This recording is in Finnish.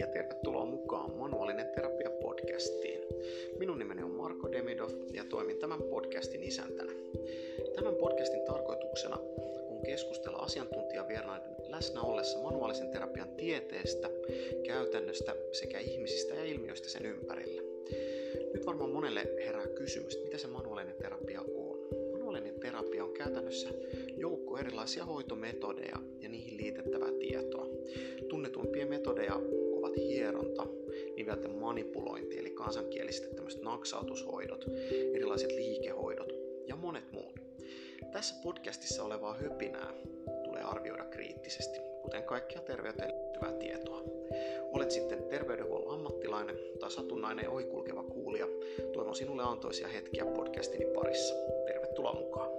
ja tervetuloa mukaan Manuaalinen terapia podcastiin. Minun nimeni on Marko Demidov ja toimin tämän podcastin isäntänä. Tämän podcastin tarkoituksena on keskustella asiantuntijavieraiden läsnä ollessa manuaalisen terapian tieteestä, käytännöstä sekä ihmisistä ja ilmiöistä sen ympärillä. Nyt varmaan monelle herää kysymys, mitä se manuaalinen terapia on. Manuaalinen terapia on käytännössä joukko erilaisia hoitometodeja ja niihin liitettävää hieronta, nivelten manipulointi eli kansankielisesti tämmöiset naksautushoidot, erilaiset liikehoidot ja monet muut. Tässä podcastissa olevaa höpinää tulee arvioida kriittisesti, kuten kaikkia terveyteen liittyvää tietoa. Olet sitten terveydenhuollon ammattilainen tai satunnainen ohikulkeva kuulija, toivon sinulle antoisia hetkiä podcastini parissa. Tervetuloa mukaan!